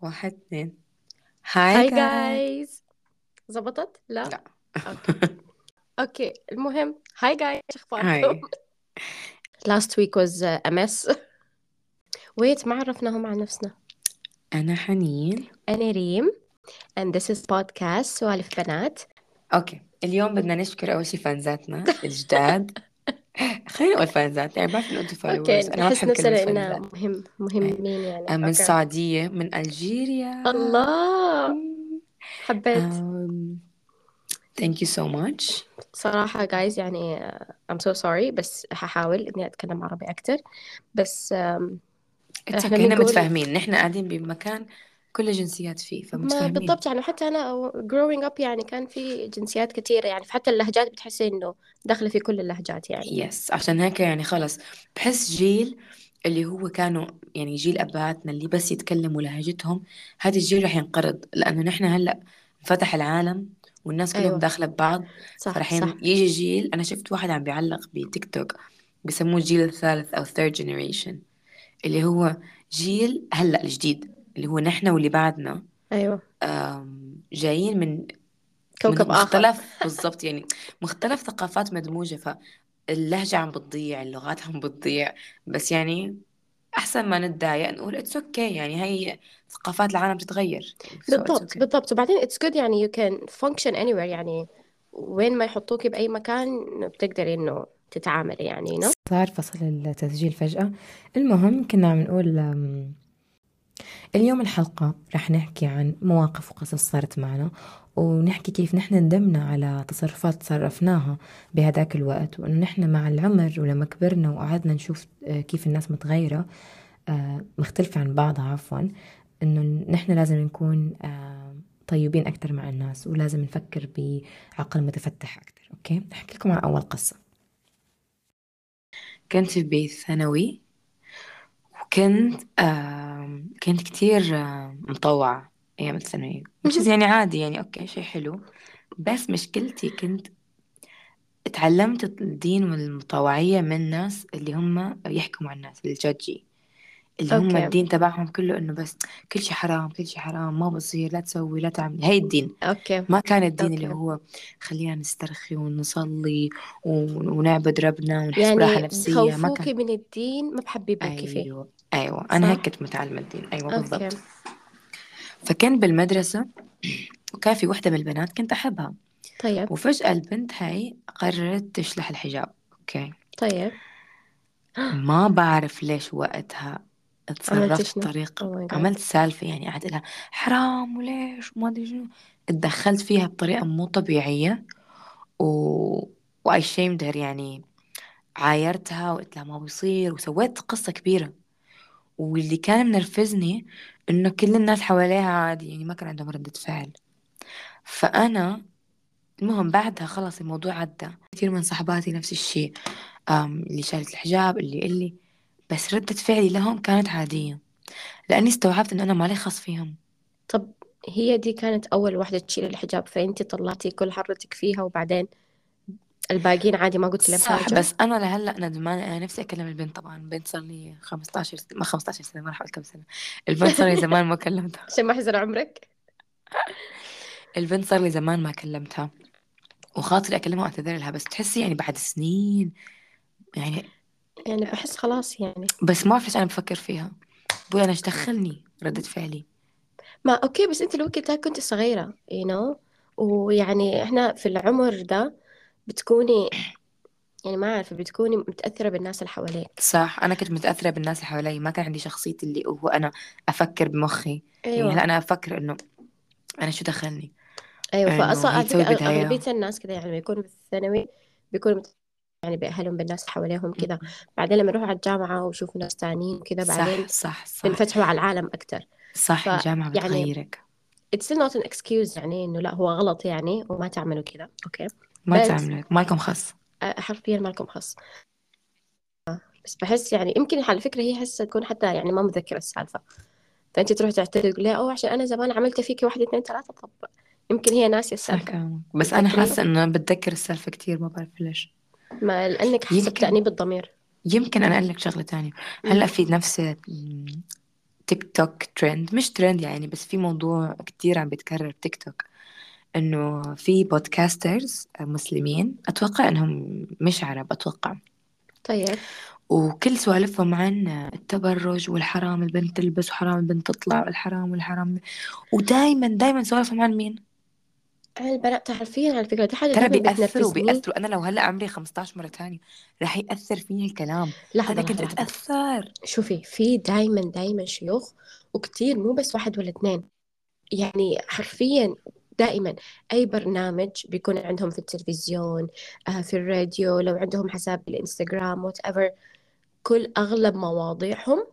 واحد اثنين hi hi guy guys زبطت؟ لا. لا. okay okay المهم hi guys إيش أخباركم؟ hi last week was a mess. wait ما عرفناهم عن نفسنا. أنا حنين. أنا ريم. And this is podcast سوالف بنات. okay اليوم بدنا نشكر أول شي فانزاتنا الجداد. خلينا نقول فانزات يعني بعرف إنه أنتم okay followers أنا ما نحس بحب كلمة فانزات مهم. مهمين يعني. من okay. السعودية من Algeria. الله. حبيت. um, thank you so much. صراحة guys يعني uh, I'm so sorry بس هحاول إني أتكلم عربي أكتر. بس um, It's okay هنا بنقول متفاهمين. نحن قاعدين بمكان كل الجنسيات فيه ما فمتفاهمين. بالضبط يعني حتى أنا growing up يعني كان في جنسيات كثيرة يعني حتى اللهجات بتحسي إنه داخلة في كل اللهجات يعني. yes عشان هيك يعني خلص. بحس جيل اللي هو كانوا يعني جيل أباتنا اللي بس يتكلموا لهجتهم هذا الجيل رح ينقرض لأنه نحن هلأ فتح العالم والناس كلهم أيوة. داخلة ببعض صح صح. يجي جيل أنا شفت واحد عم بيعلق بتيك توك بسموه الجيل الثالث أو third generation اللي هو جيل هلأ الجديد. اللي هو نحن واللي بعدنا. أيوة. آم، جايين من من كوكب آخر. مختلف. بالضبط يعني مختلف ثقافات مدموجة فاللهجة عم بتضيع اللغات عم بتضيع. بس يعني أحسن ما نتضايق نقول it's okay okay. يعني هي ثقافات العالم تتغير يعني so بالضبط okay. بالضبط. وبعدين it's good يعني you can function anywhere. يعني وين ما يحطوكي بأي مكان بتقدري إنه تتعاملي يعني you know صار فصل التسجيل فجأة. المهم كنا عم نقول um، اليوم الحلقة رح نحكي عن مواقف وقصص صارت معنا ونحكي كيف نحن ندمنا على تصرفات تصرفناها بهداك الوقت وإنه نحن مع العمر ولما كبرنا وقعدنا نشوف آه، كيف الناس متغيرة آه، مختلفة عن بعضها عفوا إنه نحن لازم نكون آه، طيبين أكتر مع الناس ولازم نفكر بعقل متفتح أكتر أوكي؟ أحكي لكم عن أول قصة. كنت في بيت وكنت um، كنت كتير um، مطوعة أيام الثانوية which is يعني عادي يعني okay شيء حلو. بس مشكلتي كنت اتعلمت الدين والمطوعية من ناس اللي هم يحكموا على الناس ال judgy. اللي هم okay الدين تبعهم كله إنه بس كل شيء حرام كل شيء حرام ما بصير لا تسوي لا تعمل هي الدين. okay ما كان الدين اللي okay هو خلينا نسترخي ونصلي ون- ونعبد ربنا ونحس براحة يعني نفسية ما بخوفوكي كان من الدين ما بحببوكي فيه أيوه أيوه. أنا هيك صح؟ كنت متعلمة الدين. أيوه أوكي بالضبط. فكان بالمدرسة وكان في وحدة من البنات كنت أحبها. طيب. وفجأة البنت هاي قررت تشلح الحجاب. okay. طيب. ما بعرف ليش وقتها عملتي اتصرفت شنو؟ بطريقة my God عملت سالفة يعني قعدت لها حرام وليش؟ وما أدري شنو. اتدخلت فيها بطريقة مو طبيعية و واي شيمد يعني. عايرتها وقلت لها ما بيصير. وسويت قصة كبيرة. واللي كان منرفزني إنه كل الناس حواليها عادي يعني ما كان عندهم ردة فعل. فأنا المهم بعدها خلص الموضوع عدى. كثير من صحباتي نفس الشيء. أم اللي شالت الحجاب اللي اللي بس ردة فعلي لهم كانت عادية لأني استوعبت إن أنا مالي خص فيهم. طب هي دي كانت أول واحدة تشيل الحجاب فأنتي طلعتي كل حرتك فيها وبعدين الباقيين عادي ما قلتي لهم صح حاجة بس أنا لهلأ ندمانة أنا نفسي أكلم البنت طبعا البنت صار لي 15 سنة ما 15 سنة ما راح أقول كم سنة البنت صار لي زمان ما كلمتها. عشان ما يحزن عمرك؟ البنت صار لي زمان ما كلمتها وخاطري أكلمها وأعتذر لها بس تحسي يعني بعد سنين يعني يعني بحس خلاص يعني. بس ما أعرف ليش أنا بفكر فيها. بقول أنا إيش دخلني ردة فعلي؟ ما أوكي بس أنت الوقت ده كنت صغيرة you know ويعني إحنا في العمر ده بتكوني يعني ما أعرف بتكوني متأثرة بالناس اللي حواليك. صح أنا كنت متأثرة بالناس اللي حوالي ما كان عندي شخصيتي اللي هو أنا أفكر بمخي. يعني هلا أيوة أنا أفكر إنه أنا شو دخلني؟ فكرة بداية. أغلبية الناس كذا يعني لما يكونوا في الثانوي بيكونوا مت- يعني بأهلهم بالناس حواليهم كذا بعدين لما يروحوا على الجامعة ويشوفوا ناس تانيين وكذا بعدين صح صح. صح بينفتحوا على العالم أكتر. صح الجامعة فيعني بتغيرك. it's still not an excuse يعني إنه لا هو غلط يعني وما تعملوا كذا أوكي ما بس تعملوا مالكم خص آه، حرفيا مالكم خص بس بحس يعني يمكن على فكرة هي حاسة تكون حتى يعني ما متذكرة السالفة. فأنت تروح تعتذر تقول لها أوه عشان أنا زمان عملت فيكي واحد اثنين ثلاثة. طب يمكن هي ناسية السالفة. بس أنا حاسة إنه بتذكر السالفة كتير ما بعرف ليش. ما لأنك حاسة يمكن بتأنيب الضمير. يمكن أنا أقول لك شغلة تانية. هلأ في نفس تيك توك ترند مش ترند يعني بس في موضوع كتير عم بيتكرر تيك توك. إنه في podcasters مسلمين أتوقع إنهم مش عرب أتوقع. طيب. وكل سوالفهم عن التبرج والحرام البنت تلبس وحرام البنت تطلع والحرام والحرام. ودايما دايما سوالفهم عن مين؟ البنات تعرفين على فكرة دي حاجة ترى دايما بيأثروا بتنرفزني. بيأثروا. أنا لو هلأ عمري 15 مرة تانية رح يأثر فيني الكلام. لحظة أنا كنت لحظة أتأثر. شوفي في دايما دايما شيوخ وكتير مو بس واحد ولا اثنين. يعني حرفيا دائما أي برنامج بيكون عندهم في التلفزيون آه، في الراديو لو عندهم حساب بالإنستغرام whatever كل أغلب مواضيعهم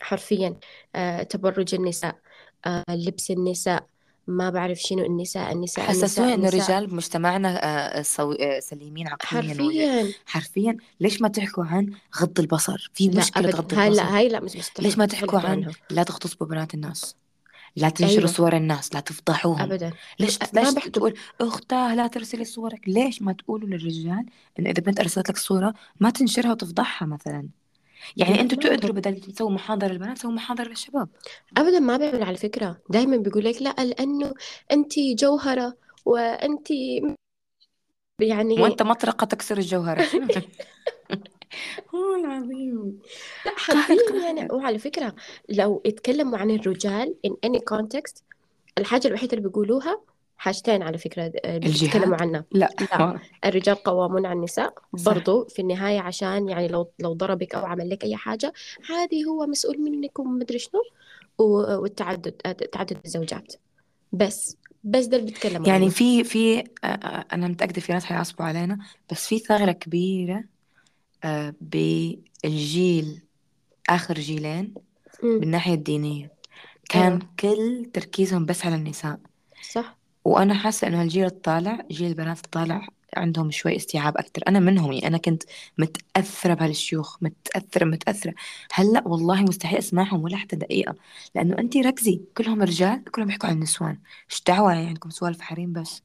حرفيا آه، تبرج النساء آه، لبس النساء ما بعرف شنو النساء النساء حسسونا النساء. الرجال بمجتمعنا آه، سو- آه، سليمين عقليا حرفيا. حرفيا. ليش ما تحكوا عن غض البصر؟ في أبدا غض هاي البصر. لا هاي لا مش ليش مستحيل ما مستحيل تحكوا عن لا تغتصبوا بنات الناس. لا تنشروا أيوة. صور الناس لا تفضحوهم. أبدا. ليش ما ليش بحكوا. تقول أختاه لا ترسلي صورك؟ ليش ما تقولوا للرجال انه إذا بنت أرسلت لك صورة ما تنشرها وتفضحها مثلا؟ يعني لا أنتوا ما تقدروا عندهم بدل تسووا محاضرة للبنات سووا محاضرة للشباب. ابدا ما بيعمل على فكرة. دائما بيقول لك لا لأنه أنت جوهرة وأنت يعني وأنت مطرقة تكسر الجوهرة. هو العظيم. لا حرفيا يعني وعلى فكرة لو اتكلموا عن الرجال in any context الحاجة الوحيدة اللي بيقولوها حاجتين على فكرة آه، بيتكلموا عنها لا. لا الرجال قوامون على النساء. برضو في النهاية عشان يعني لو لو ضربك أو عمل لك أي حاجة عادي هو مسؤول منك ومدري شنو والتعدد آه، تعدد الزوجات. بس بس ده اللي بيتكلموا يعني عنه. في في آه، أنا متأكدة في ناس حيعصبوا علينا بس في ثغرة كبيرة بالجيل آخر جيلين امم بالناحية الدينية. كان أيوه. كل تركيزهم بس على النساء. صح. وأنا حاسة إنه الجيل الطالع جيل البنات الطالع عندهم شوي استيعاب أكتر. أنا منهم يعني أنا كنت متأثرة بهالشيوخ متأثرة متأثرة. هلأ والله مستحيل أسمعهم ولا حتى دقيقة. لأنه أنت ركزي كلهم رجال كلهم بيحكوا عن النسوان إيش دعوة يعني عندكم سوالف حريم بس؟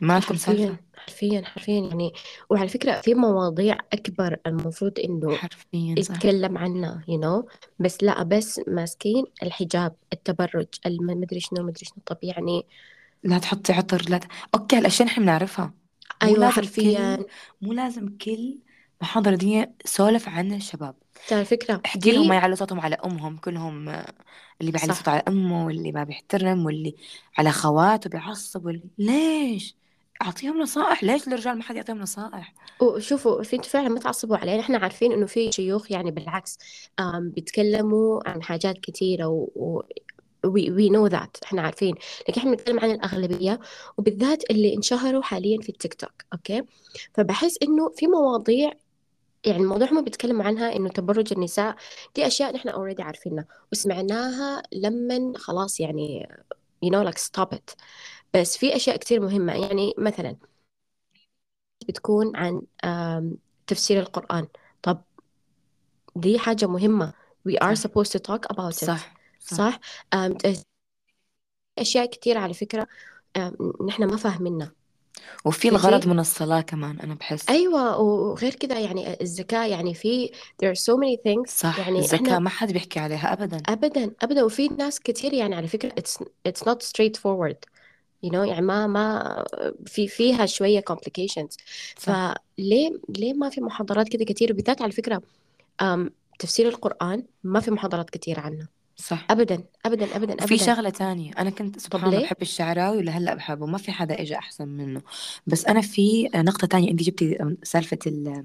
ما عندكم سالفة؟ حرفيا حرفيا يعني. وعلى فكرة في مواضيع أكبر المفروض إنه حرفيا يتكلم عنها you know. بس لأ بس ماسكين الحجاب التبرج المدري شنو مدري شنو. طب يعني لا تحطي عطر لا ت... okay الأشياء نحن بنعرفها. مو أيوة لازم حرفيا. كل مو لازم كل محاضرة دي سولف عن الشباب. على فكرة احكي لهم ما يعلوا صوتهم على أمهم كلهم آه، اللي بيعلي صوته صح على أمه واللي ما بيحترم واللي على خواته بيعصب واللي ليش؟ أعطيهم نصائح ليش الرجال ما حد يعطيهم نصائح؟ وشوفوا في أنتوا فعلا ما تعصبوا علينا. إحنا عارفين إنه في شيوخ يعني بالعكس آم، بيتكلموا عن حاجات كثيرة و... و... we, we know that إحنا عارفين. لكن إحنا بنتكلم عن الأغلبية وبالذات اللي انشهروا حاليا في التيك توك okay؟ فبحس إنه في مواضيع يعني الموضوع هم بيتكلموا عنها إنه تبرج النساء دي أشياء نحن already عارفينها وسمعناها لما خلاص يعني you know like stop it. بس في أشياء كتير مهمة يعني مثلا بتكون عن تفسير القرآن. طب دي حاجة مهمة. We are supposed to talk about it. صح. صح. أشياء كتير على فكرة نحن ما فاهمينها. وفي الغرض من الصلاة كمان أنا بحس. أيوة وغير كده يعني الزكاة يعني في there are so many things صح يعني الزكاة ما حد بيحكي عليها ابدا. أبدا أبدا. وفي ناس كتير يعني على فكرة it's it's not straightforward. You know يعني ما ما في فيها شوية complications. صح. فليه ليه ما في محاضرات كده كتير؟ وبالذات على فكرة تفسير القرآن ما في محاضرات كتير عنه. صح. أبدا أبدا أبدا وفي أبدا. شغلة تانية. أنا كنت طب سبحان الله ليه؟ بحب الشعراوي ولهلأ بحبه. ما في حدا إجا أحسن منه. بس أنا في نقطة تانية. أنت جبتي سالفة ال-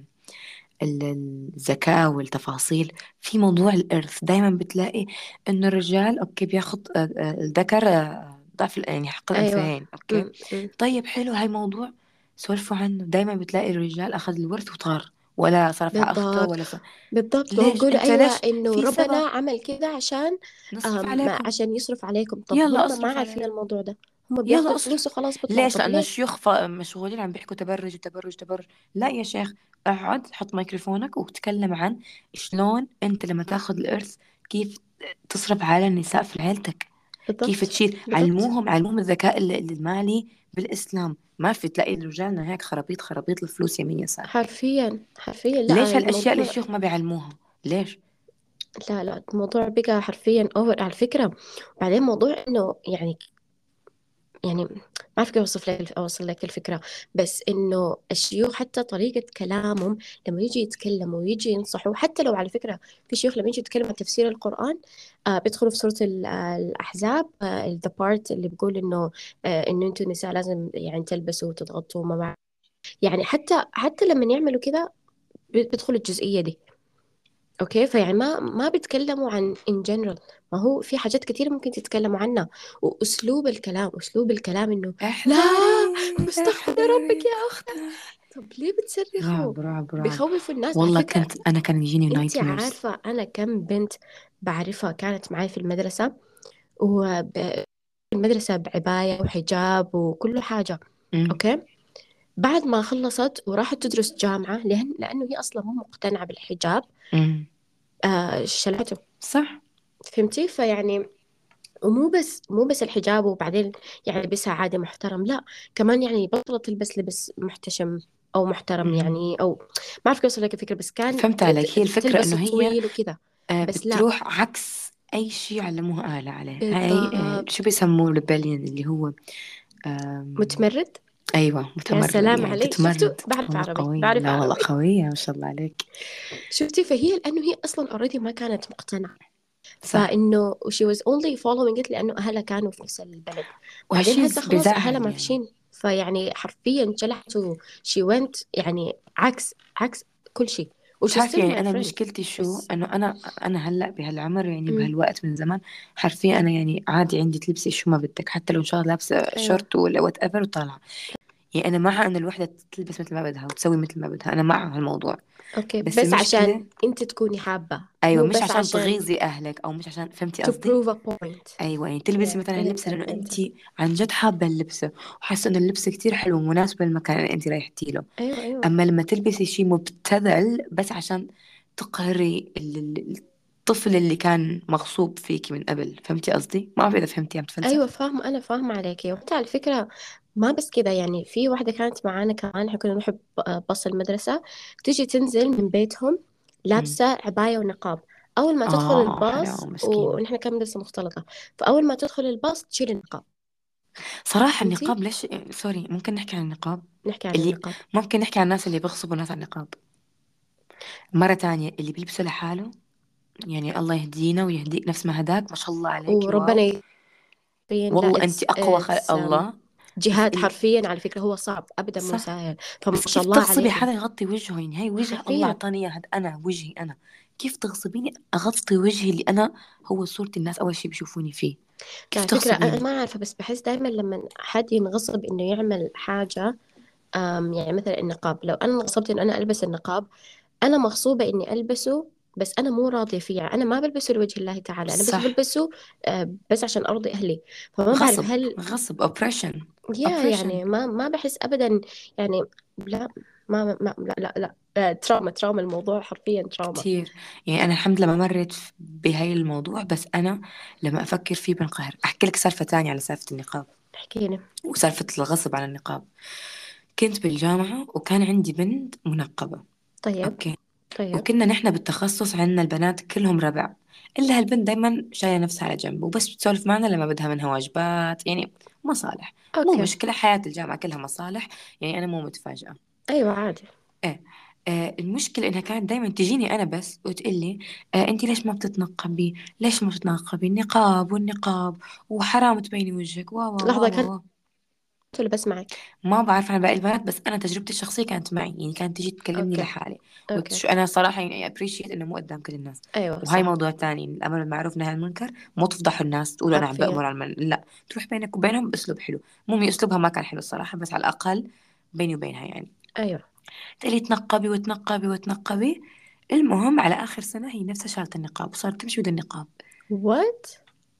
ال- الزكاة والتفاصيل. في موضوع الإرث. دايما بتلاقي إنه الرجال okay بياخد آه، آه، الذكر آه، ضعف ال- يعني حق أيوة. الأنثيين okay؟ م- م. طيب حلو. هاي موضوع سولفوا عنه. دايما بتلاقي الرجال أخذ الورث وطار. ولا صرف على أخته بالضبط ولا ص... بالضبط. ما هو ليش؟ بيقولوا أنت أيوة ليش إنه في ربنا سبب؟ عمل كده عشان نصرف أم عليكم. عشان يصرف عليكم. طب يلا هم ما عارفين علينا الموضوع ده. هم يلا بياخدوا أصرف. فلوس وخلاص بيطلعوا ليش؟ طب لأنه ليه؟ الشيوخ ف- مشغولين عم بيحكوا تبرج تبرج تبرج؟ لا يا شيخ اقعد حط ميكروفونك وتكلم عن شلون أنت لما تاخذ الإرث كيف تصرف على النساء في عيلتك. كيف بالضبط تشيل بالضبط. علموهم علموهم الذكاء ال- المالي. بالإسلام. ما في تلاقي رجالنا هيك خرابيط خرابيط الفلوس يمين يسار حرفيا حرفيا. ليش لا هالأشياء اللي الموضوع الشيوخ ما بيعلموها؟ ليش؟ لا لا الموضوع بقى حرفيا اوفر على فكرة. بعدين موضوع إنه يعني يعني ما أعرف كيف أوصف لك أوصل لك الفكرة. بس إنه الشيوخ حتى طريقة كلامهم لما يجي يتكلموا ويجي ينصحوا حتى لو على فكرة في شيوخ لما يجي يتكلموا عن تفسير القرآن آه بيدخلوا في سورة ال- آه، الأحزاب آه part اللي بيقول إنه آه إنه أنتوا النساء لازم يعني تلبسوا وتضغطوا وما يعني حتى حتى لما يعملوا كذا بيدخلوا الجزئية دي. أوكي فيعني ما ما بيتكلموا عن in general. ما هو في حاجات كثيرة ممكن تتكلموا عنها. وأسلوب الكلام أسلوب الكلام إنه لا استغفر ربك يا اخت طب ليه بتصرخوا؟ رعب رعب رعب بيخوفوا الناس. والله كنت أنا كان يجيني انت nightmares عارفة أنا كم بنت بعرفها كانت معي في المدرسة وب المدرسة بعباية وحجاب وكل حاجة. okay؟ بعد ما خلصت وراحت تدرس جامعة لأن لأنه هي أصلا مو مقتنعة بالحجاب. آه شلحته. صح. فهمتي؟ فيعني ومو بس مو بس الحجاب وبعدين يعني لبسها عادي محترم لا كمان يعني بطلت تلبس لبس محتشم أو محترم مم. يعني أو ما أعرف كيف أوصل لك الفكرة بس كان فهمت عليك. هي الفكرة تلبس إنه هي طويل وكذا. آه، بس لا. بتروح عكس أي شيء علموها آلة عليه هاي آه،. شو بيسموه rebellion اللي هو متمرد؟ أيوة متمرد سلام يعني عليك. شفتوا؟ بعرف عربي. قوية بعرف لا والله عربي. قوية ما شاء الله عليك شفتي فهي لأنه هي أصلا already ما كانت مقتنعة فإنه she was only following it لأنه أهلها كانوا في نفس البلد بعدين وهالشيء هسه خلاص أهلها يعني. ماشيين فيعني حرفيا شلحت she went يعني عكس عكس كل شيء و she's بتعرفي still يعني my أنا friend. مشكلتي شو بس- إنه أنا أنا هلأ بهالعمر يعني مم. بهالوقت من زمان حرفيا أنا يعني عادي عندي تلبسي شو ما بدك حتى لو إن شاء الله لابسة أيوة. شورت ولا whatever وطالعة يعني أنا مع إن الوحدة تلبس مثل ما بدها وتسوي مثل ما بدها أنا مع هالموضوع أوكي بس بس, عشان أنت تكوني حابة أيوة مو مش بس عشان تغيظي أهلك أو مش عشان فهمتي to قصدي؟ prove a point. أيوه يعني تلبسي Yeah، مثلا فهمت- اللبس لأنه فهمت. أنت عن جد حابة اللبسه وحاسة انه اللبس كتير حلو ومناسب للمكان اللي أنت رايحتي له. أيوه أيوه. أما لما تلبسي شيء مبتذل بس عشان تقهري ال- ال- الطفل اللي كان مغصوب فيكي من قبل فهمتي قصدي؟ ما بعرف إذا فهمتي عم تفلسف أيوه فاهمة أنا فاهمة عليكي. وحتى على فكرة ما بس كده يعني في واحدة كانت معانا كمان إحنا كنا نحب باص المدرسة تيجي تنزل من بيتهم لابسة عباية ونقاب. أول ما تدخل آه، الباص. ونحن كان مدرسة مختلطة فأول ما تدخل الباص تشيل النقاب. صراحة فهمتي؟ النقاب ليش sorry ممكن نحكي عن النقاب؟ نحكي عن اللي- النقاب. ممكن نحكي عن الناس اللي بيغصبوا الناس على النقاب. مرة تانية اللي بيلبسوا لحاله يعني الله يهدينا ويهديك نفس ما هداك ما شاء الله عليك وربنا wow. ي... لا والله انت أقوى خلق um, الله. ال- حرفيا على فكرة هو صعب ابدا مو. سهل. فما شاء الله تغصبي حدا يغطي وجهه يعني؟ هاي وجه حرفياً. الله أعطاني اياه هاد أنا وجهي أنا. كيف تغصبيني؟ اغطي وجهي اللي أنا هو صورة الناس أول شيء بيشوفوني فيه. كيف فكرة أنا ما عارفة بس بحس دايما لما حد ينغصب إنه يعمل حاجة يعني مثلا النقاب. لو أنا انغصبت إنه أنا ألبس النقاب أنا مغصوبة إني ألبسه بس أنا مو راضية فيه. يعني أنا ما بلبسه لوجه الله تعالى أنا بس صح. بلبسه آه، بس عشان أرضي أهلي. فما بعرف غصب هل غصب oppression يا oppression. يعني ما ما بحس أبدا يعني لا ما, ما لا لا لا آه، trauma trauma الموضوع حرفيا trauma كثير يعني أنا الحمد لله ما مريت بهاي الموضوع بس أنا لما أفكر فيه بنقهر. أحكي لك سالفة تانية على سالفة النقاب. احكيلي وسالفة الغصب على النقاب. كنت بالجامعة وكان عندي بنت منقبة. طيب okay. طيب. وكنا نحن بالتخصص عندنا البنات كلهم ربع. إلا هالبنت دايما شايلة نفسها على جنب وبس بتسولف معنا لما بدها منها واجبات يعني مصالح. مو okay. مشكلة حياة الجامعة كلها مصالح يعني أنا مو متفاجئة أيوة عادي. آه المشكلة إنها كانت دايما تجيني أنا بس وتقول لي آه أنت ليش ما بتتنقبي؟ ليش ما بتتنقبي؟ النقاب والنقاب وحرام تبيني وجهك وا وا لحظة، كان- وا. ولا بس معك ما بعرف عن باقي البنات بس أنا تجربتي الشخصية كانت معي يعني كانت تجي تكلمني okay. لحالي okay. وتش... أنا صراحة يعني appreciate إنه مو قدام كل الناس. أيوة وهاي صح. موضوع تاني الأمر بالمعروف نهي عن المنكر مو تفضحوا الناس تقولوا أنا عم. بأمر على المن... لا تروح بينك وبينهم بأسلوب حلو. مو هي أسلوبها ما كان حلو الصراحة بس على الأقل بيني وبينها يعني. أيوة. تقولي تنقبي وتنقبي وتنقبي. المهم على آخر سنة هي نفسها شالت النقاب وصارت تمشي بدون نقاب. what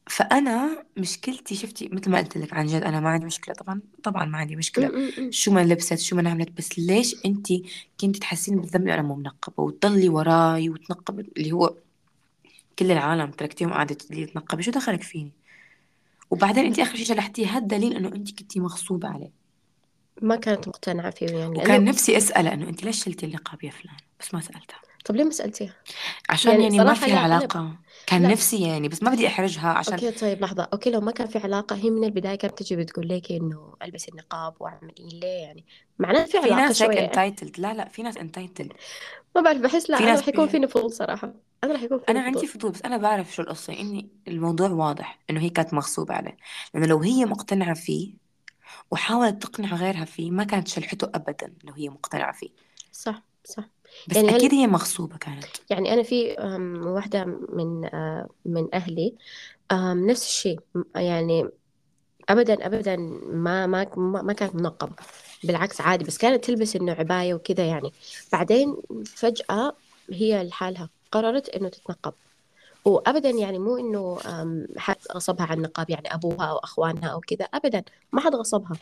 فأنا مشكلتي شفتي؟ مثل ما قلت لك عن جد أنا ما عندي مشكلة. طبعا طبعا ما عندي مشكلة. م-م-م. شو ما لبست شو ما عملت بس ليش انت كنت تحسين بالذنب أنا مو منقبة؟ وتضلي وراي وتنقب اللي هو كل العالم تركتيهم قاعدة تضلي تنقبي شو دخلك فيني؟ وبعدين انت آخر شيء شلحتيه هذا دليل انه انت كنتي مغصوبة عليه. ما كانت مقتنعة فيه يعني. وكان لأنه نفسي أسأله أنه انت ليش شلتي النقاب يا فلان؟ بس ما سألتها. طب ليه ما سألتيها؟ عشان يعني يعني ما صراحة فيها لا أنا علاقة. كان لا. نفسي يعني بس ما بدي أحرجها عشان okay طيب لحظة. okay لو ما كان في علاقة هي من البداية كانت تجي بتقول لك إنه البس النقاب واعمل إيه ليه يعني؟ معناه في في علاقة ناس هيك شوية. entitled لا لا في ناس entitled ما بعرف بحس لا في أنا ناس رح يكون. فيني فضول صراحة. أنا رح يكون أنا فيني عندي فضول. فضول بس أنا بعرف شو القصة إني الموضوع واضح إنه هي كانت مغصوبة عليه. لأنه لو هي مقتنعة فيه وحاولت تقنع غيرها فيه ما كانت شلحته أبدا لو هي مقتنعة فيه. صح صح. بس يعني أكيد هي مغصوبة كانت. يعني أنا في واحدة من آه، من أهلي أم، نفس الشيء يعني ابدا ابدا ما ما ما كانت منقبة. بالعكس عادي بس كانت تلبس إنه عباية وكذا يعني. بعدين فجأة هي لحالها قررت إنه تتنقب. وابدا يعني مو إنه حد غصبها عن النقاب يعني أبوها أو أخوانها أو كذا ابدا ما حد غصبها.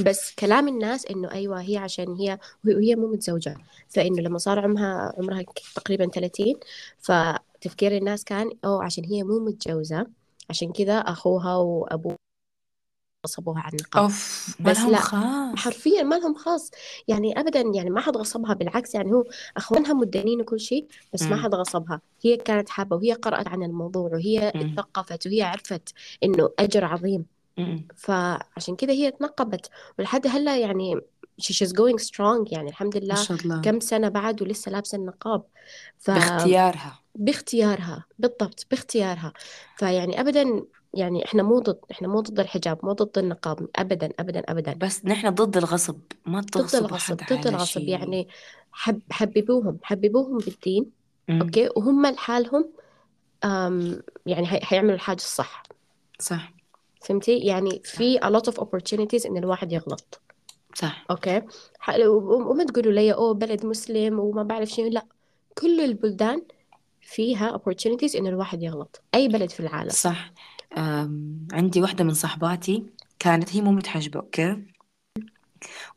بس كلام الناس إنه أيوه هي عشان هي وهي مو متزوجة. فإنه لما صار عمرها عمرها تقريبا 30 فتفكير الناس كان أو عشان هي مو متجوزة عشان كذا أخوها وأبوها غصبوها عن النقاب أوف ما بس لا خاص. حرفيا ما لهم خاص. يعني ابدا يعني ما حد غصبها بالعكس يعني هو أخوانها مدانين وكل شيء بس ما أمم، حد غصبها. هي كانت حابة وهي قرأت عن الموضوع وهي أمم، اتثقفت وهي عرفت إنه أجر عظيم. فعشان كده هي تنقبت ولحد هلا يعني she's going strong يعني الحمد ما لله شاء الله. كم سنة بعد ولسه لابسة النقاب. ف باختيارها. باختيارها بالضبط باختيارها. فيعني أبدا يعني إحنا مو ضد إحنا مو ضد الحجاب مو ضد النقاب أبدا أبدا أبدا. بس نحن ضد الغصب ما ضد تغصبوا الغصب حد ضد الغصب. شيء. يعني حب حببوهم حببوهم بالدين أمم، okay؟ وهم لحالهم يعني هيعملوا الحاجة الصح. صح. فهمتي؟ يعني في a lot of opportunities إن الواحد يغلط. صح. okay؟ وما تقولوا لي أوه بلد مسلم وما بعرف شنو. لا كل البلدان فيها opportunities انه الواحد يغلط. أي بلد في العالم. صح. عندي واحدة من صحباتي كانت هي مو متحجبة okay؟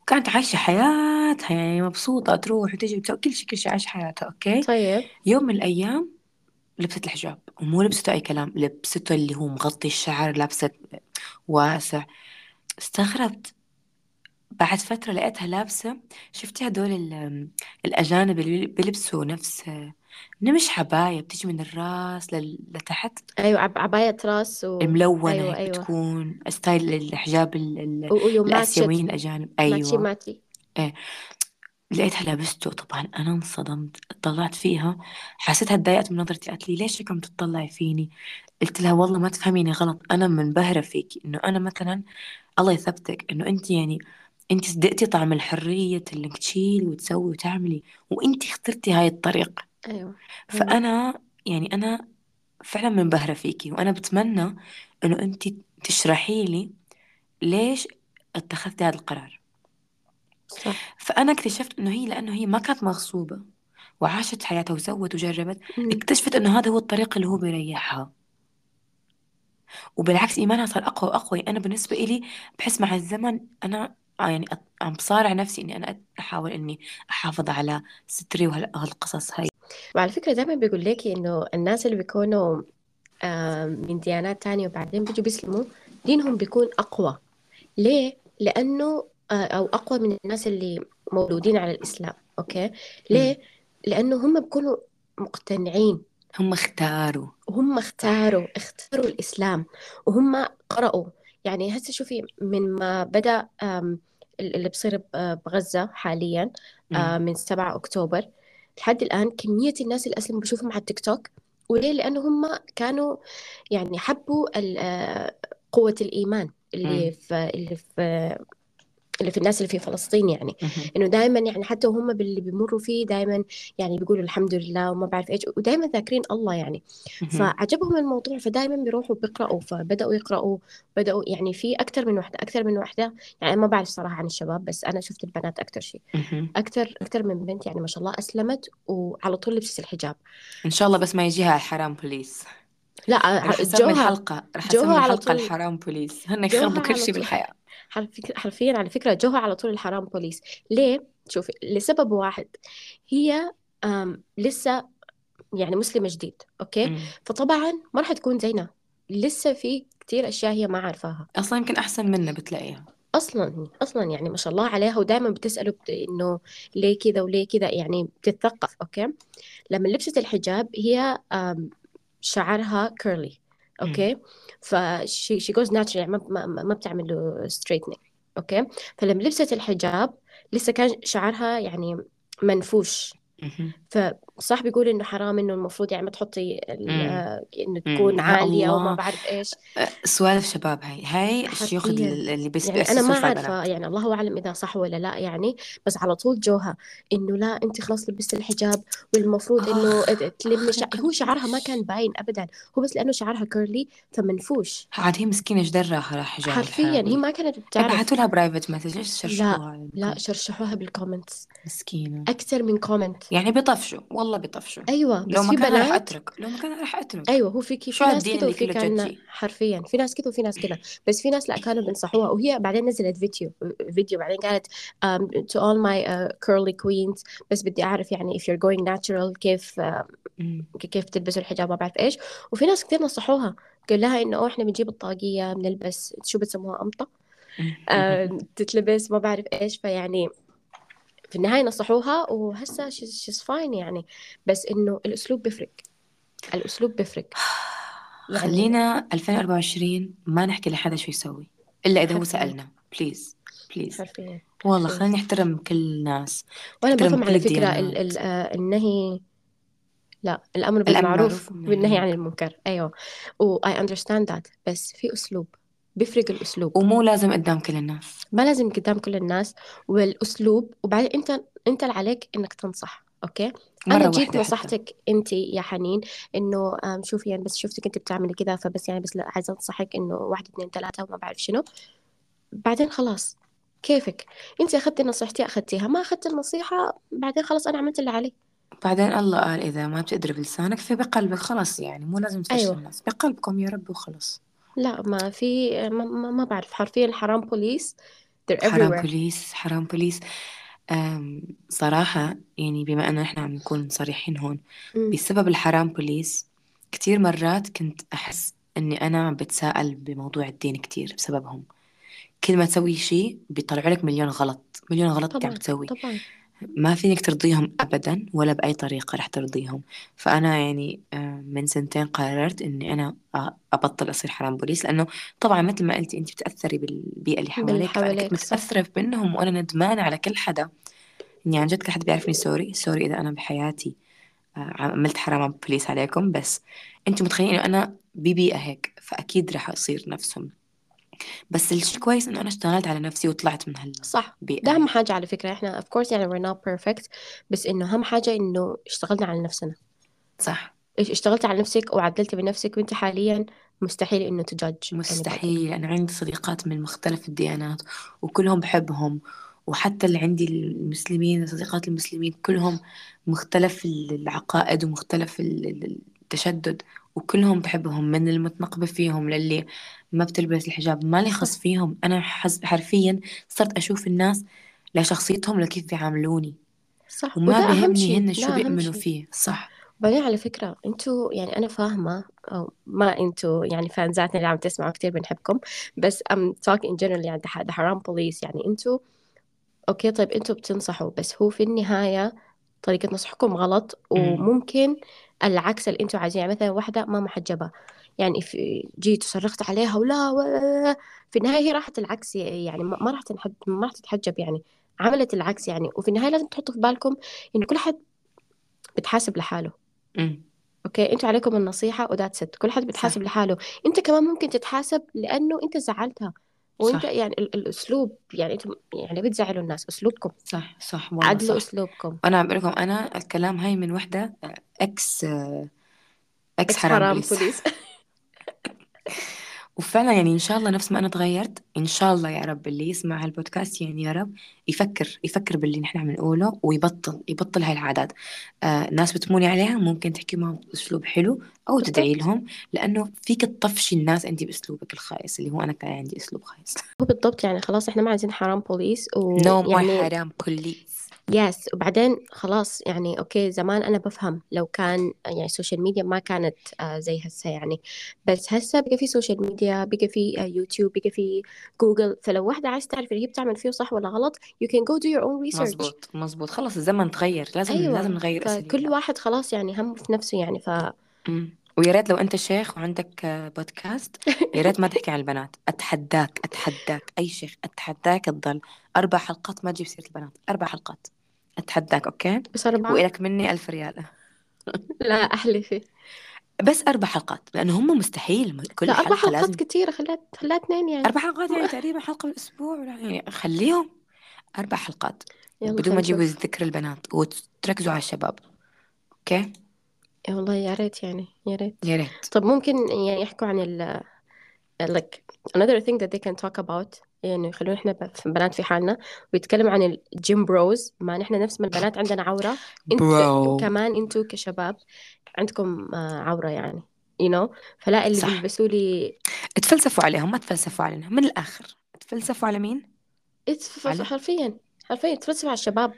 وكانت عايشة حياتها يعني مبسوطة تروح وتجي وتسوي كل شيء كل شيء عايشة حياتها okay؟ طيب. يوم من الأيام لبست الحجاب ومو لبسته أي كلام لبسته اللي هو مغطي الشعر لابسة واسع. استغربت. بعد فترة لقيتها لابسة. شفتي هدول ال- الأجانب اللي بيلبسوا نفس مش عباية بتيجي من الراس لل- لتحت؟ أيوه عب عباية راس و... ملونة أيوه هيك أيوه. بتكون style الحجاب ال- ال- و- ويوم الآسيويين الأجانب. ماشي أيوة. ماشي. إيه. لقيتها لابسته. طبعا أنا انصدمت طلعت فيها. حسيتها اتضايقت من نظرتي قالت لي ليش هيك عم تطلعي فيني؟ قلت لها والله ما تفهميني غلط أنا منبهرة فيكي إنه أنا مثلا الله يثبتك إنه أنت يعني أنت صدقتي طعم الحرية إنك تشيلي وتسوي وتعملي وأنت اخترتي هاي الطريق أيوه أيوه فأنا يعني أنا فعلا منبهرة فيكي وأنا بتمنى إنه أنت تشرحي لي ليش اتخذتي هذا القرار. صح. فأنا اكتشفت إنه هي لأنه هي ما كانت مغصوبة وعاشت حياتها وسوت وجربت. اكتشفت إنه هذا هو الطريق اللي هو بيريحها. وبالعكس إيمانها صار أقوى وأقوى. أنا بالنسبة إلي بحس مع الزمن أنا آه يعني أت- عم بصارع نفسي إني أنا أحاول إني أحافظ على ستري وهالقصص هاي. وعلى فكرة دايما بيقول لك إنه الناس اللي بيكونوا آم، من ديانات تانية وبعدين بيجوا بيسلموا دينهم بيكون أقوى. ليه؟ لأنه أو أقوى من الناس اللي مولودين على الإسلام أوكي مم. ليه؟ لأنه هم بيكونوا مقتنعين هم اختاروا وهم اختاروا اختاروا الإسلام وهم قرأوا يعني هسه شوفي من ما آم، اللي بصير ب- بغزة حاليا آه،. من 7 أكتوبر لحد الآن كمية الناس اللي أسلموا بشوفهم على التيك توك وليه؟ لأنه هم كانوا يعني حبوا آه، قوة الإيمان اللي مم. في اللي في اللي في الناس اللي في فلسطين يعني. إنه دائما يعني حتى وهم باللي بيمروا فيه دائما يعني بيقولوا الحمد لله وما بعرف إيش ودائما ذاكرين الله يعني. فعجبهم الموضوع فدائما بيروحوا بيقرأوا فبدأوا يقرأوا بدأوا يعني في أكثر من وحدة أكثر من وحدة يعني ما بعرف صراحة عن الشباب بس أنا شفت البنات أكثر شيء مهم. أكثر أكثر من بنت يعني ما شاء الله أسلمت وعلى طول لبست الحجاب إن شاء الله بس ما يجيها الحرام بوليس لا رح أسمي الحلقة رح أسمي جوها على الحلقة طول. الحرام بوليس. هن يخربوا كل على شيء طول. بالحياة. حرف- حرفيا على فكرة جوها على طول الحرام بوليس. ليه؟ شوفي لسبب واحد. هي آم، لسه يعني مسلمة جديد أوكي؟ مم. فطبعا ما راح تكون زينا لسه في كتير أشياء هي ما عارفاها. أصلا يمكن أحسن منا بتلاقيها. أصلا أصلا يعني ما شاء الله عليها ودائما بتسأله بت... إنه ليه كذا وليه كذا يعني بتتثقف okay؟ لما لبست الحجاب هي شعرها curly okay؟ ف she she goes natural يعني ما ما, ما بتعمل له straightening okay؟ فلما لبست الحجاب لسه كان شعرها يعني منفوش. مهم. فصح بيقول إنه حرام إنه المفروض يعني ما تحطي. آه، إنه. تكون يا عالية أو ما الله. بعرف إيش أه، سوالف شباب هاي هاي الشيوخ. اللي بس يعني أنا ما عارفة يعني الله أعلم إذا صح ولا لا يعني بس على طول جوها إنه لا انت خلاص لبست الحجاب والمفروض إنه آخ، تلمي شع... هو شعرها ما. كان باين ابدا هو بس لأنه شعرها curly فمنفوش عاد هي مسكينة إيش دراها حجاب حرفيا هي ما كانت بتعرف ابعتوا لها private message إيش لا شرشحوها لا عندكم شرشحوها بال comments مسكينة. أكثر من comment يعني بيطفشوا والله بيطفشوا أيوه لو بس ما في كان راح بنات أترك لو ما كان راح أترك. أيوه هو في في شو ناس اللي وفي كان حرفيا في ناس كذا وفي ناس كذا بس في ناس لا كانوا بينصحوها وهي بعدين نزلت فيديو فيديو بعدين قالت um, to all my uh, curly queens بس بدي أعرف يعني if you're going natural كيف uh. كيف تلبسوا الحجاب ما بعرف إيش. وفي ناس كثير نصحوها قال لها إنه أوه إحنا بنجيب الطاقية بنلبس شو بتسموها قمطة؟ مم. آه تتلبس ما بعرف إيش. فيعني في النهاية نصحوها وهسه she's fine يعني. بس إنه الأسلوب بيفرق. الأسلوب بيفرق. يعني خلينا 2024 ما نحكي لحدا شو يسوي إلا إذا هو سألنا. please please حرفيا. والله خلينا نحترم كل الناس. وأنا بفهم على فكرة ال الديانات. ال آه، النهي لا الأمر بالمعروف معروف والنهي عن المنكر المنكر. أيوه. و I understand that. بس في أسلوب. بيفرق الأسلوب. ومو لازم قدام كل الناس. ما لازم قدام كل الناس والأسلوب وبعدين أنت أنت اللي عليك إنك تنصح أوكي؟ أنا مرة جيت واحدة حتى. نصحتك أنت يا حنين إنه شوفي يعني بس شفتك أنت بتعملي كذا فبس يعني بس لا عايزة أنصحك إنه واحد اثنين ثلاثة وما بعرف شنو. بعدين خلاص كيفك؟ أنت أخذتي نصيحتي أخذتيها. ما أخذت النصيحة بعدين خلاص أنا عملت اللي علي. بعدين الله قال إذا ما بتقدر بلسانك فبقلبك. خلاص يعني مو لازم تفشل أيوه. الناس. بقلبكم يا رب وخلص لا ما في ما, ما, ما بعرف. حرفيا حرام بوليس they're حرام everywhere. بوليس حرام بوليس. أم صراحة يعني بما أنه إحنا عم نكون صريحين هون بسبب الحرام بوليس كتير مرات كنت أحس إني أنا عم بتساءل بموضوع الدين كتير بسببهم. كل ما تسوي شيء بيطلعوا لك مليون غلط مليون غلط أنت عم طبعا تسوي. طبعا. ما فينك ترضيهم أبدا ولا بأي طريقة رح ترضيهم فأنا يعني آه، من سنتين قررت إني أنا آه، أبطل أصير حرام بوليس لأنه طبعا مثل ما قلتي أنت بتأثري بالبيئة اللي حواليك حواليك متأثرة منهم وأنا ندمانة على كل حدا. إني عن جد كل حد بيعرفني sorry. sorry إذا أنا بحياتي آه، عملت حرام بوليس عليكم بس أنتم متخيلين إنه أنا ببيئة هيك فأكيد رح أصير نفسهم. بس الشيء كويس إنه أنا اشتغلت على نفسي وطلعت من صح. هالبيئة ده أهم هاي حاجة على فكرة. إحنا of course يعني we're not perfect بس إنه أهم حاجة إنه اشتغلنا على نفسنا. صح. إيش اشتغلتي على نفسك وعدلتي بنفسك وأنت حاليا مستحيل إنه تجادج anybody مستحيل. أنا عندي صديقات من مختلف الديانات وكلهم بحبهم وحتى اللي عندي المسلمين صديقات المسلمين كلهم مختلف العقائد ومختلف ال- ال- التشدد وكلهم بحبهم من المتنقبة فيهم للي ما بتلبس الحجاب ما لي خص فيهم. أنا حرفيا صرت أشوف الناس لشخصيتهم لكيف بيعاملوني صح. وما وده أهم بيهمني شيء هن شو ده أهم بيؤمنوا شيء. فيه. صح. وبعدين على فكرة أنتوا يعني أنا فاهمة أو ما أنتوا يعني فانزاتنا اللي عم تسمعوا كتير بنحبكم بس I'm talking in general يعني ده ده حرام بوليس يعني. أنتوا أوكي طيب أنتوا بتنصحوا بس هو في النهاية طريقة نصحكم غلط وممكن العكس اللي أنتوا عايزين. يعني مثلا واحدة ما محجبة. يعني في جيت وصرخت عليها ولا في النهاية هي راحت العكس يعني ما راح تنحج ما راح تتحجب يعني عملت العكس يعني. وفي النهاية لازم تحطوا في بالكم إن كل حد بتحاسب لحاله. okay؟ أنتوا عليكم النصيحة و that's it كل حد صح. بيتحاسب لحاله. أنت كمان ممكن تتحاسب لأنه أنت زعلتها. وأنت صح. يعني ال- الأسلوب يعني أنتم يعني بتزعلوا الناس أسلوبكم. صح صح والله عدلوا صح. أسلوبكم. وأنا عم بقول لكم أنا الكلام هاي من وحدة ex ex ex حرام حرام police police وفعلا يعني إن شاء الله نفس ما أنا تغيرت إن شاء الله يا رب اللي يسمع هالبودكاست يعني يا رب يفكر يفكر باللي نحن عم نقوله ويبطل يبطل هاي العادات آه ناس بتموني عليها ممكن تحكي معهم باسلوب حلو أو تدعي لهم لأنه فيك تطفشي الناس انت بأسلوبك الخايس اللي هو أنا كان عندي أسلوب خايس. هو بالضبط يعني خلاص إحنا ما عايزين حرام police no more ويعني حرام police. yes وبعدين خلاص يعني okay زمان أنا بفهم لو كان يعني ال social media ما كانت آه زي هسه يعني. بس هسه بقى في social media بقى في آه يوتيوب بقى في جوجل فلو واحدة عايز تعرف اللي هي بتعمل فيه صح ولا غلط you can go do your own research. مزبوط مزبوط خلص الزمن تغير لازم أيوه. لازم نغير فكل اساليبنا واحد خلاص يعني هم في نفسه يعني ف. ويا ريت لو أنت شيخ وعندك آه، بودكاست يا ريت ما تحكي عن البنات. أتحداك أتحداك أي شيخ أتحداك تضل أربع حلقات ما تجيب سيرة البنات أربع حلقات. أتحداك okay؟ بس أربعة وإلك مني ألف ريال لا أحلفي بس أربع حلقات لأنه هم مستحيل كل لا أربع حلقات لازم كتيرة خليها خليها اثنين يعني. أربع حلقات يعني تقريبا حلقة بالاسبوع ولا يعني خليهم أربع حلقات. بدون ما تجيبوا ذكر البنات وتركزوا على الشباب okay؟ يا والله يا ريت يعني يا ريت. يا ريت. طب ممكن يعني يحكوا عن ال like another thing that they can talk about يعني يخلونا إحنا بنات في حالنا ويتكلموا عن ال gym bros ما نحن نفس ما البنات عندنا عورة انت bro كمان أنتوا كشباب عندكم آه، عورة يعني you know فلا اللي بيلبسوا لي تفلسفوا عليهم ما تفلسفوا علينا من الآخر. تفلسفوا على مين؟ على حرفيا حرفيا تفلسف على الشباب.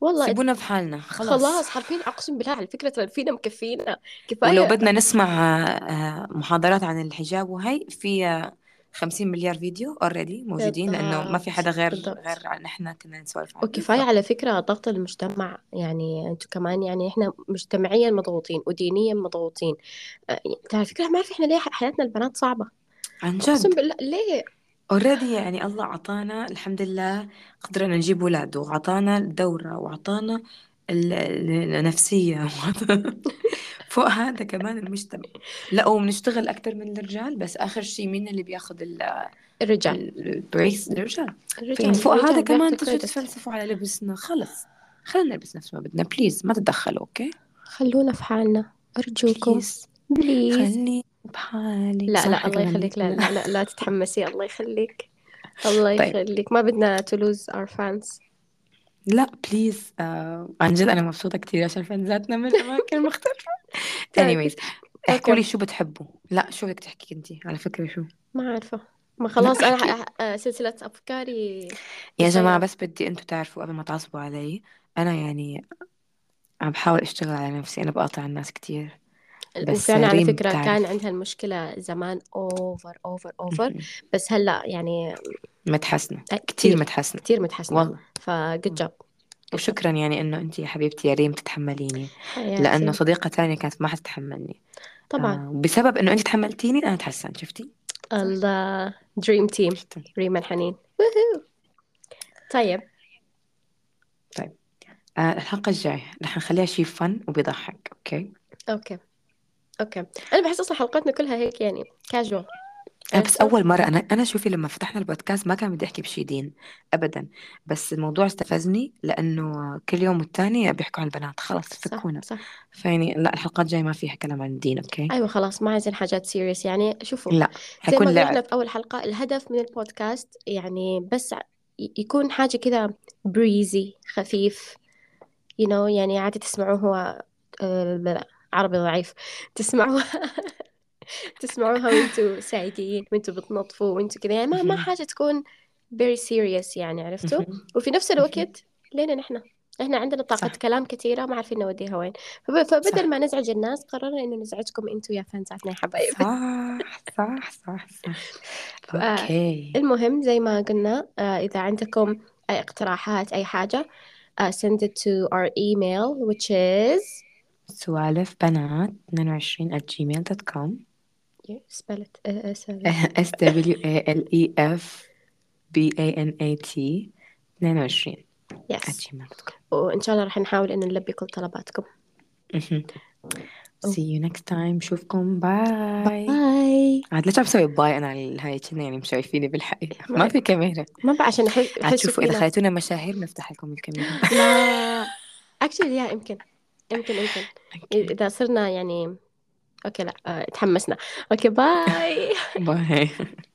والله سيبونا في حالنا خلاص. خلاص حرفيا أقسم بالله على فكرة ترى فينا مكفينا. ولو كفاية بدنا نسمع آه، محاضرات عن الحجاب وهي في آه، 50 مليار فيديو اوريدي موجودين لأنه ما في حدا غير بالضبط. غير نحن كنا نسولف عنهم وكفاية ف على فكرة ضغط المجتمع يعني أنتوا كمان يعني إحنا مجتمعيا مضغوطين ودينيا مضغوطين. أه، على فكرة ما اعرف إحنا ليه حياتنا البنات صعبة؟ عن أقسم جد بالله ليه؟ already يعني الله عطانا الحمد لله قدرنا نجيب أولاد وعطانا الدورة وعطانا ال- ال- النفسية. فوق هذا كمان المجتمع. لا وبنشتغل أكثر من الرجال بس آخر شيء مين اللي بياخذ ال- الرجال. ال- ال praise؟ الرجال. الرجال. فوق هذا كمان تجوا تتفلسفوا على لبسنا. خلص. خلينا نلبس نفس ما بدنا. please ما تتدخلوا okay خلونا في حالنا. أرجوكم. please please خلي بحالي. لا لا الله يخليك. لا لا لا, لا تتحمسي. الله يخليك. الله طيب يخليك. ما بدنا to lose our fans. لا please آه عن جد أنا مبسوطة كتير عشان fans اتنا من أماكن مختلفة. طيب anyways احكوا لي شو بتحبوا لا شو بدك تحكي انتي على فكرة شو؟ ما عارفة. ما لا خلاص أنا احكي ح- أه، سلسلة أفكاري يا جماعة بس بدي أنتوا تعرفوا قبل ما تعصبوا علي أنا يعني عم بحاول أشتغل على نفسي أنا بقاطع الناس كتير. بس وفعلا على ريم فكرة كان بتعرف عندها المشكلة زمان over over over مهم. بس هلأ يعني متحسنة. كتير متحسنة. كتير متحسنة. والله. ف good. Job وشكرا يعني إنه انت يا حبيبتي يا ريم تتحمليني. لأنه صديقة تانية كانت ما حتتحملني. طبعا. آه بسبب إنه انت تحملتيني أنا تحسنت. شفتي؟ الله. dream team شفتي؟ ريما حنين ووهو طيب. طيب. آه الحلقة الجاية. رح نخليها شيء fun وبيضحك. أوكي؟ أوكي. أوكي. أنا بحس أصلا حلقاتنا كلها هيك يعني كاجوال آه بس عرفتوا أول مرة أنا أنا شوفي لما فتحنا البودكاست ما كان بدي أحكي بشي دين ابدا بس الموضوع استفزني لأنه كل يوم والتاني بيحكوا عن البنات خلص صح فكونا. صح. فيعني لا الحلقات الجاية ما فيها كلام عن الدين okay؟ أيوه خلاص ما عايزين حاجات serious يعني شوفوا لا زي حيكون ما قلنا في أول حلقة الهدف من البودكاست يعني بس ي- يكون حاجة كذا بريزي خفيف you know يعني عادي تسمعوه هو آه، لا، عربي ضعيف. تسمعوها؟ تسمعوها وانتوا سايقين وانتوا بتنظفوا وانتوا كذا يعني ما ما. حاجة تكون very serious يعني عرفتوا. وفي نفس. الوقت لينا نحن. إحنا عندنا طاقة صح. كلام كثيرة ما عارفين نوديها وين. فب- فبدل صح. ما نزعج الناس قررنا إنه نزعجكم أنتوا يا فانزاتنا يا حبايبي صح صح صح صح. أوكي. المهم زي ما قلنا آه، إذا عندكم أي اقتراحات أي حاجة uh, send it to our email which is سوالف بنات 22 at spell it. Uh, uh, sorry. S W A L E F B A N A T 22 at yes. gmail.com وإن شاء الله راح نحاول إنه نلبي كل طلباتكم. see you next time. شوفكم bye bye عاد ليش عم بسوي bye أنا على هاي كنا يعني مش شايفيني بالحقيقة؟ ما في كاميرا. ما بقى عشان يحس- عاد يحسوا شوفوا إذا فينا. خليتونا مشاهير نفتح لكم الكاميرا. لا. Actually يا يمكن. يمكن يمكن. okay إذا صرنا يعني okay لا آه، تحمسنا. okay bye bye